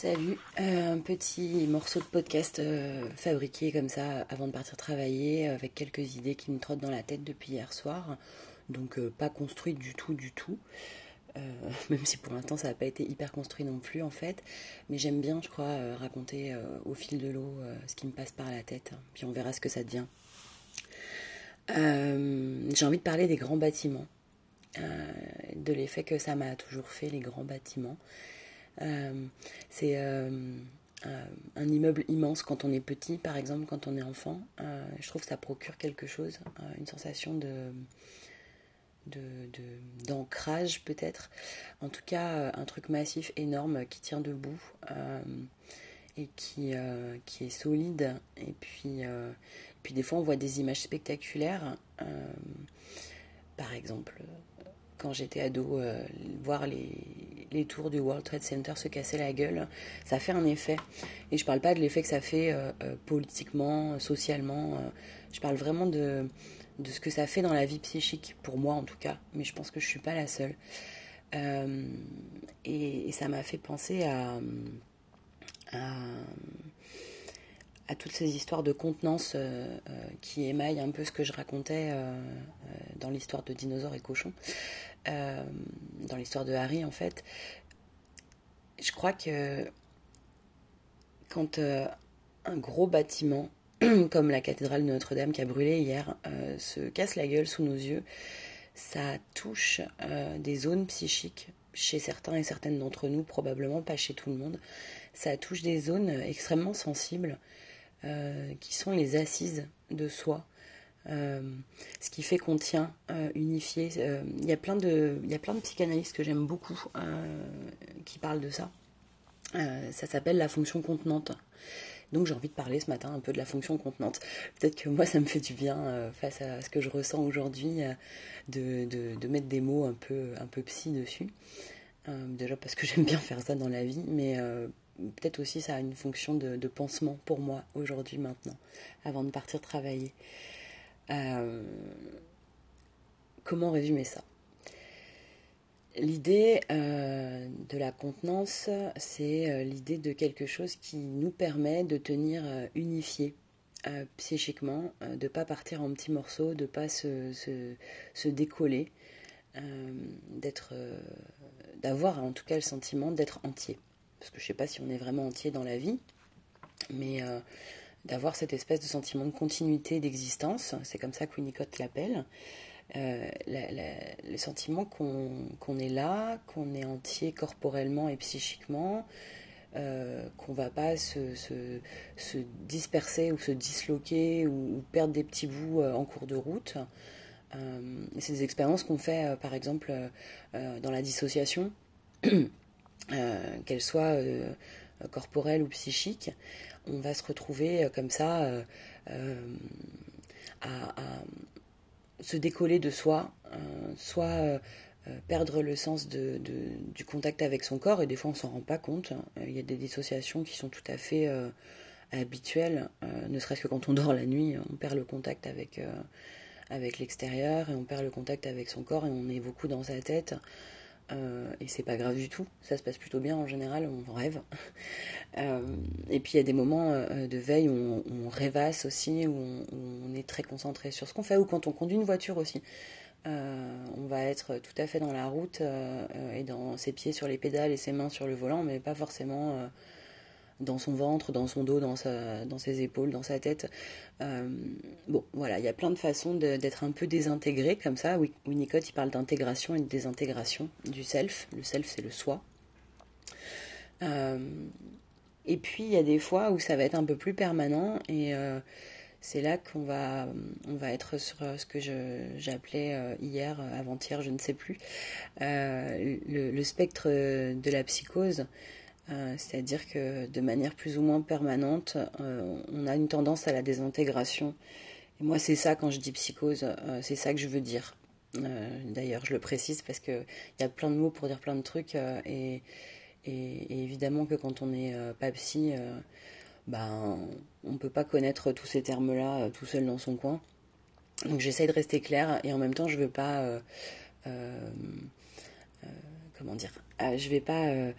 Salut, euh, un petit morceau de podcast euh, fabriqué comme ça avant de partir travailler avec quelques idées qui me trottent dans la tête depuis hier soir. Donc euh, pas construit du tout, du tout. même si pour l'instant ça n'a pas été hyper construit non plus en fait. Mais j'aime bien, je crois, raconter au fil de l'eau ce qui me passe par la tête. Puis on verra ce que ça devient. J'ai envie de parler des grands bâtiments. de l'effet que ça m'a toujours fait, les grands bâtiments. Euh, c'est euh, un immeuble immense quand on est petit, par exemple, quand on est enfant. Euh, je trouve que ça procure quelque chose, une sensation de d'ancrage peut-être. En tout cas, un truc massif, énorme, qui tient debout et qui, qui est solide. Et puis, puis des fois, on voit des images spectaculaires. par exemple, quand j'étais ado, voir les, les tours du World Trade Center se casser la gueule, ça fait un effet. Et je parle pas de l'effet que ça fait euh, euh, politiquement, socialement. Euh, je parle vraiment de, de ce que ça fait dans la vie psychique, pour moi en tout cas. Mais je pense que je suis pas la seule. Et, ça m'a fait penser à, à, toutes ces histoires de contenance qui émaillent un peu ce que je racontais dans l'histoire de dinosaures et cochons. Euh, dans l'histoire de Harry en fait, je crois que quand euh, un gros bâtiment comme la cathédrale de Notre-Dame qui a brûlé hier euh, se casse la gueule sous nos yeux, ça touche des zones psychiques chez certains et certaines d'entre nous, probablement pas chez tout le monde. Ça touche des zones extrêmement sensibles qui sont les assises de soi, euh, ce qui fait qu'on tient euh, unifié. Euh, il y de, il y a plein de psychanalystes que j'aime beaucoup qui parlent de ça. ça s'appelle la fonction contenante. Donc j'ai envie de parler ce matin un peu de la fonction contenante. Peut-être que moi ça me fait du bien face à ce que je ressens aujourd'hui de, de, mettre des mots un peu, un peu psy dessus. déjà parce que j'aime bien faire ça dans la vie, mais peut-être aussi ça a une fonction de, de pansement pour moi aujourd'hui maintenant, avant de partir travailler. Euh, comment résumer ça? L'idée euh, de la contenance, c'est euh, l'idée de quelque chose qui nous permet de tenir unifié psychiquement, de ne pas partir en petits morceaux, de ne pas se, se, décoller, d'être, d'avoir en tout cas le sentiment d'être entier. Parce que je ne sais pas si on est vraiment entier dans la vie, mais d'avoir cette espèce de sentiment de continuité d'existence, c'est comme ça que Winnicott l'appelle, euh, le sentiment qu'on est là, qu'on est entier corporellement et psychiquement, euh, qu'on va pas se, se, disperser ou se disloquer ou, perdre des petits bouts euh, en cours de route. Euh, c'est des expériences qu'on fait par exemple dans la dissociation, qu'elle soit corporelle ou psychique on va se retrouver euh, comme ça euh, euh, à, se décoller de soi, soit perdre le sens du contact avec son corps, et des fois on s'en rend pas compte. Il y a des dissociations qui sont tout à fait habituelles, ne serait-ce que quand on dort la nuit, on perd le contact avec, avec l'extérieur, et on perd le contact avec son corps, et on est beaucoup dans sa tête. Euh, et c'est pas grave du tout, ça se passe plutôt bien en général, on rêve. Euh, et puis il y a des moments euh, de veille où on, rêvasse aussi, où on, est très concentré sur ce qu'on fait, ou quand on conduit une voiture aussi. on va être tout à fait dans la route et dans ses pieds sur les pédales et ses mains sur le volant, mais pas forcément dans son ventre, dans son dos, dans, sa, dans ses épaules, dans sa tête. Euh, bon, voilà, il y a plein de façons d'être un peu désintégré comme ça. Winnicott, il parle d'intégration et de désintégration du self. Le self, c'est le soi. Euh, et puis, il y a des fois où ça va être un peu plus permanent et euh, c'est là qu'on va, on va être sur ce que j'appelais hier, avant-hier, je ne sais plus, le, le, spectre de la psychose. Euh, c'est-à-dire que de manière plus ou moins permanente, euh, on a une tendance à la désintégration. Et moi, c'est ça quand je dis psychose, euh, c'est ça que je veux dire. D'ailleurs, je le précise parce qu'il y a plein de mots pour dire plein de trucs. Et, évidemment que quand on n'est pas psy, ben, on ne peut pas connaître tous ces termes-là tout seul dans son coin. Donc j'essaie de rester claire et en même temps, je ne veux pas... comment dire Je vais pas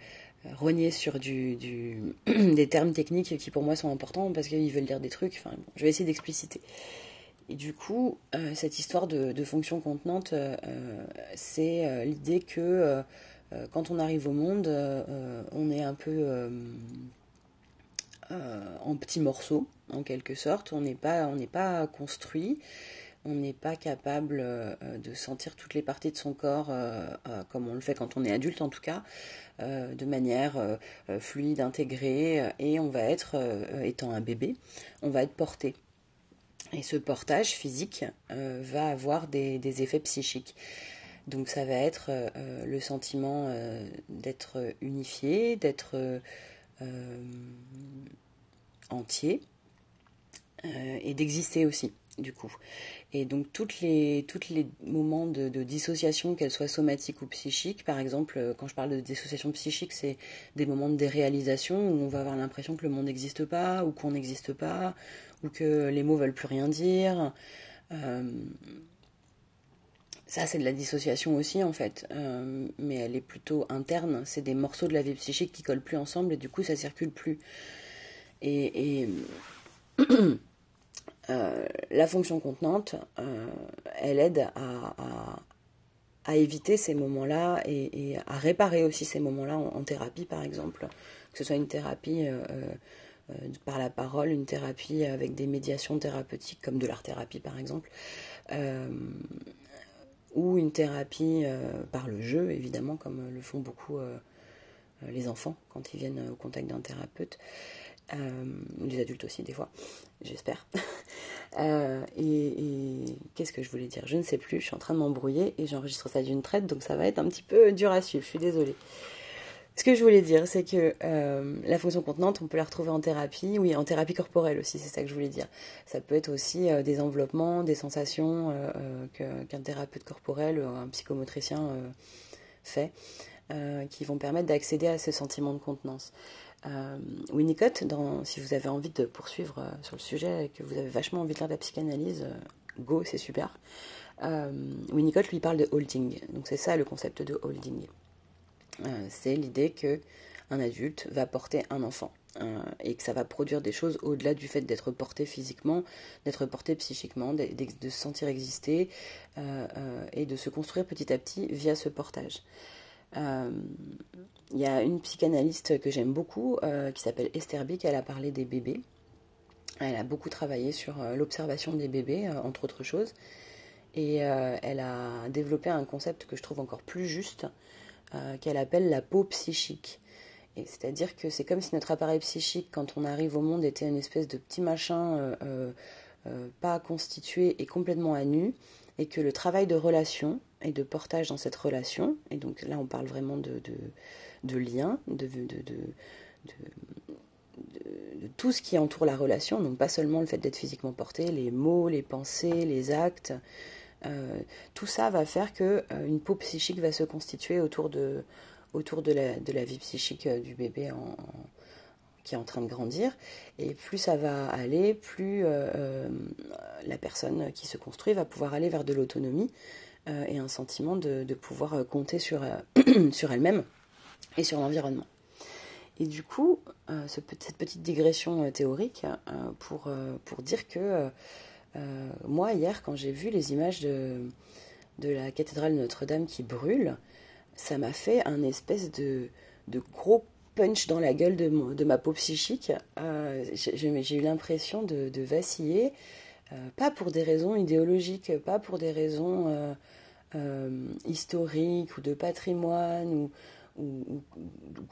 rogner sur du, des termes techniques qui pour moi sont importants parce qu'ils veulent dire des trucs. Enfin, je vais essayer d'expliciter. Et du coup, cette histoire de, fonction contenante, c'est l'idée que quand on arrive au monde, on est un peu en petits morceaux, en quelque sorte. On n'est pas, on n'est pas construit on n'est pas capable euh, de sentir toutes les parties de son corps euh, euh, comme on le fait quand on est adulte en tout cas, de manière fluide, intégrée, et on va être, étant un bébé, on va être porté. Et ce portage physique va avoir des, effets psychiques. Donc ça va être le sentiment d'être unifié, d'être entier et d'exister aussi du coup. Et donc toutes les, toutes les moments de, dissociation, qu'elles soient somatiques ou psychiques, par exemple, euh, quand je parle de dissociation psychique, c'est des moments de déréalisation où on va avoir l'impression que le monde n'existe pas, ou qu'on n'existe pas, ou que les mots veulent plus rien dire. Euh, ça, c'est de la dissociation aussi, en fait, euh, mais elle est plutôt interne. C'est des morceaux de la vie psychique qui collent plus ensemble et du coup, ça circule plus. Et, Euh, la fonction contenante, euh, elle aide à, éviter ces moments-là et, à réparer aussi ces moments-là en, thérapie, par exemple, que ce soit une thérapie euh, par la parole, une thérapie avec des médiations thérapeutiques comme de l'art-thérapie, par exemple, ou une thérapie par le jeu, évidemment, comme le font beaucoup les enfants quand ils viennent au contact d'un thérapeute. Les adultes aussi des fois j'espère. Euh, et, qu'est-ce que je voulais dire? Je ne sais plus, je suis en train de m'embrouiller et j'enregistre ça d'une traite, donc ça va être un petit peu dur à suivre, je suis désolée. Ce que je voulais dire, c'est que euh, la fonction contenante, on peut la retrouver en thérapie, oui, en thérapie corporelle aussi, c'est ça que je voulais dire. Ça peut être aussi euh, des enveloppements, des sensations qu'un thérapeute corporel, un psychomotricien fait, qui vont permettre d'accéder à ce sentiment de contenance. Euh, Winnicott, dans, si vous avez envie de poursuivre euh, sur le sujet et que vous avez vachement envie de lire de la psychanalyse, euh, go, c'est super. Winnicott lui parle de holding. Donc c'est ça le concept de holding. c'est l'idée que un adulte va porter un enfant et que ça va produire des choses au-delà du fait d'être porté physiquement, d'être porté psychiquement, de, se sentir exister et de se construire petit à petit via ce portage. Euh, il y a une psychanalyste que j'aime beaucoup euh, qui s'appelle Esther Bick, elle a parlé des bébés. Elle a beaucoup travaillé sur euh, l'observation des bébés, entre autres choses. Et elle a développé un concept que je trouve encore plus juste, qu'elle appelle la peau psychique. C'est-à-dire que c'est comme si notre appareil psychique, quand on arrive au monde, était une espèce de petit machin pas constitué et complètement à nu, et que le travail de relation, et de portage dans cette relation. Et donc là, on parle vraiment de, de, lien, de, de, tout ce qui entoure la relation, donc pas seulement le fait d'être physiquement porté, les mots, les pensées, les actes. Euh, tout ça va faire que euh, une peau psychique va se constituer autour de, autour de, la, de la vie psychique euh, du bébé en, qui est en train de grandir. Et plus ça va aller, plus la personne qui se construit va pouvoir aller vers de l'autonomie, euh, et un sentiment de, pouvoir euh, compter sur, euh, sur elle-même et sur l'environnement. Et du coup, cette petite digression théorique pour, pour dire que moi, hier, quand j'ai vu les images de, de la cathédrale Notre-Dame qui brûle, ça m'a fait un espèce de, de gros punch dans la gueule de, ma peau psychique. j'ai eu l'impression de, vaciller, pas pour des raisons idéologiques, pas pour des raisons euh, historique ou de patrimoine ou, ou,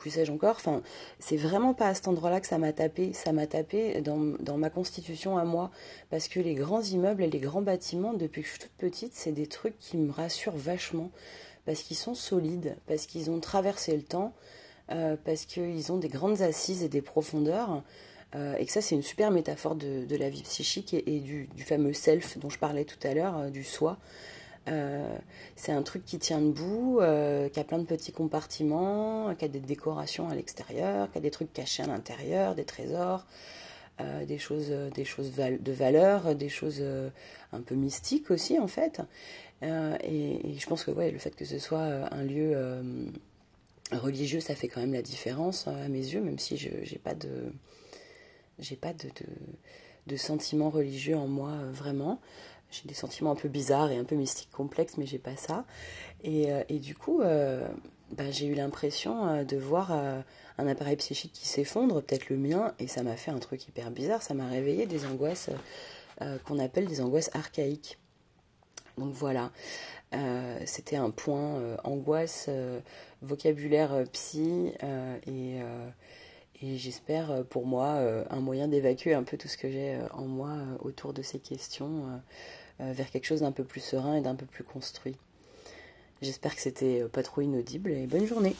que sais-je encore. Enfin, c'est vraiment pas à cet endroit-là que ça m'a tapé. Ça m'a tapé dans, ma constitution à moi. Parce que les grands immeubles et les grands bâtiments, depuis que je suis toute petite, c'est des trucs qui me rassurent vachement. Parce qu'ils sont solides, parce qu'ils ont traversé le temps, euh, parce qu'ils ont des grandes assises et des profondeurs. Euh, et que ça, c'est une super métaphore de, la vie psychique et, du, fameux self dont je parlais tout à l'heure, du soi. Euh, c'est un truc qui tient debout, euh, qui a plein de petits compartiments, qui a des décorations à l'extérieur, qui a des trucs cachés à l'intérieur, des trésors, euh, des choses, des choses de valeur, des choses un peu mystiques aussi en fait. Et, je pense que ouais, le fait que ce soit un lieu religieux, ça fait quand même la différence à mes yeux, même si je n'ai pas de j'ai pas de, de, sentiments religieux en moi vraiment. J'ai des sentiments un peu bizarres et un peu mystiques complexes, mais j'ai pas ça. Et, et du coup, bah, j'ai eu l'impression de voir un appareil psychique qui s'effondre, peut-être le mien, et ça m'a fait un truc hyper bizarre. Ça m'a réveillé des angoisses qu'on appelle des angoisses archaïques. Donc voilà, euh, c'était un point euh, angoisse, euh, vocabulaire psy et, et j'espère pour moi un moyen d'évacuer un peu tout ce que j'ai en moi autour de ces questions vers quelque chose d'un peu plus serein et d'un peu plus construit. J'espère que c'était pas trop inaudible et bonne journée.